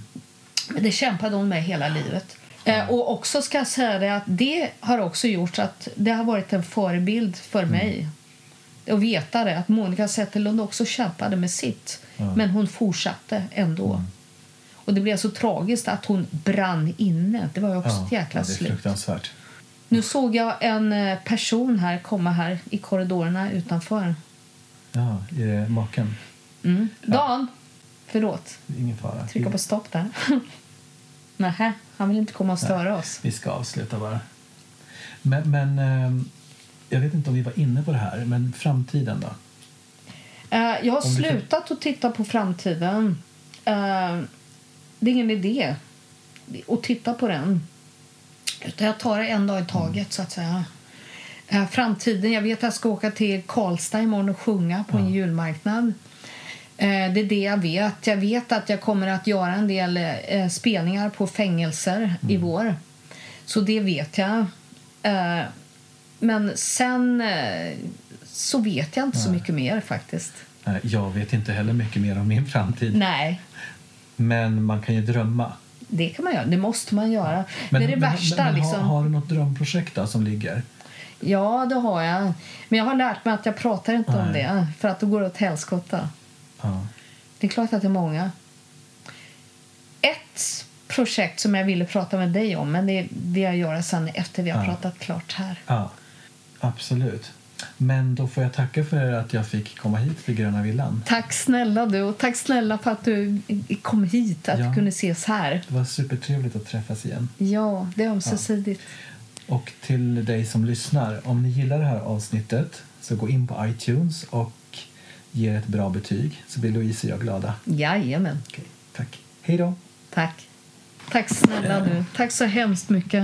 Men det kämpade hon med hela livet. Eh, och också ska jag säga det att det har också gjort att det har varit en förebild för mig. Att veta det, att Monica Zetterlund också kämpade med sitt. Men hon fortsatte ändå. Och det blev så tragiskt att hon brann inne. Det var ju också Ja, ett jäkla ja. Nu såg jag en eh, person här komma här i korridorerna utanför. Ja, är det maken? Mm. Dan! Förlåt. Ingen fara. Trycka på stopp där. (laughs) Nähä, han vill inte komma och störa oss. Vi ska avsluta bara. Men, men ehm, jag vet inte om vi var inne på det här, men framtiden då? Eh, jag har Om du kan- slutat att titta på framtiden. Eh, det är ingen idé att titta på den. Utan jag tar det en dag i taget, så att säga. Eh, framtiden, jag vet att jag ska åka till Karlstad imorgon och sjunga på en julmarknad. Det är det jag vet. Jag vet att jag kommer att göra en del spelningar på fängelser i vår. Så det vet jag. Men sen eh, så vet jag inte så mycket mer faktiskt. Nej, Jag vet inte heller mycket mer om min framtid, Nej, men man kan ju drömma. det kan man göra. Det måste man göra. Men, det är det men, värsta. men, men liksom. har, har du något drömprojekt då, som ligger? Ja, det har jag. Men jag har lärt mig att jag pratar inte om Nej. det för att då går det åt helskotta. Ja. Det är klart att det är många. Ett projekt som jag ville prata med dig om, men det vill jag göra sen efter vi har Ja. pratat klart här. ja, absolut. Men då får jag tacka för att jag fick komma hit till Gröna Villan. Tack snälla du och tack snälla för att du kom hit, att Ja. vi kunde ses här. Det var supertrevligt att träffas igen. Ja, det är ömsesidigt. Och till dig som lyssnar, om ni gillar det här avsnittet så gå in på iTunes och ger ett bra betyg så blir Louise och jag glada. Jajamän. Okej, tack. Hej då. Tack. Tack snälla du. Tack så hemskt mycket.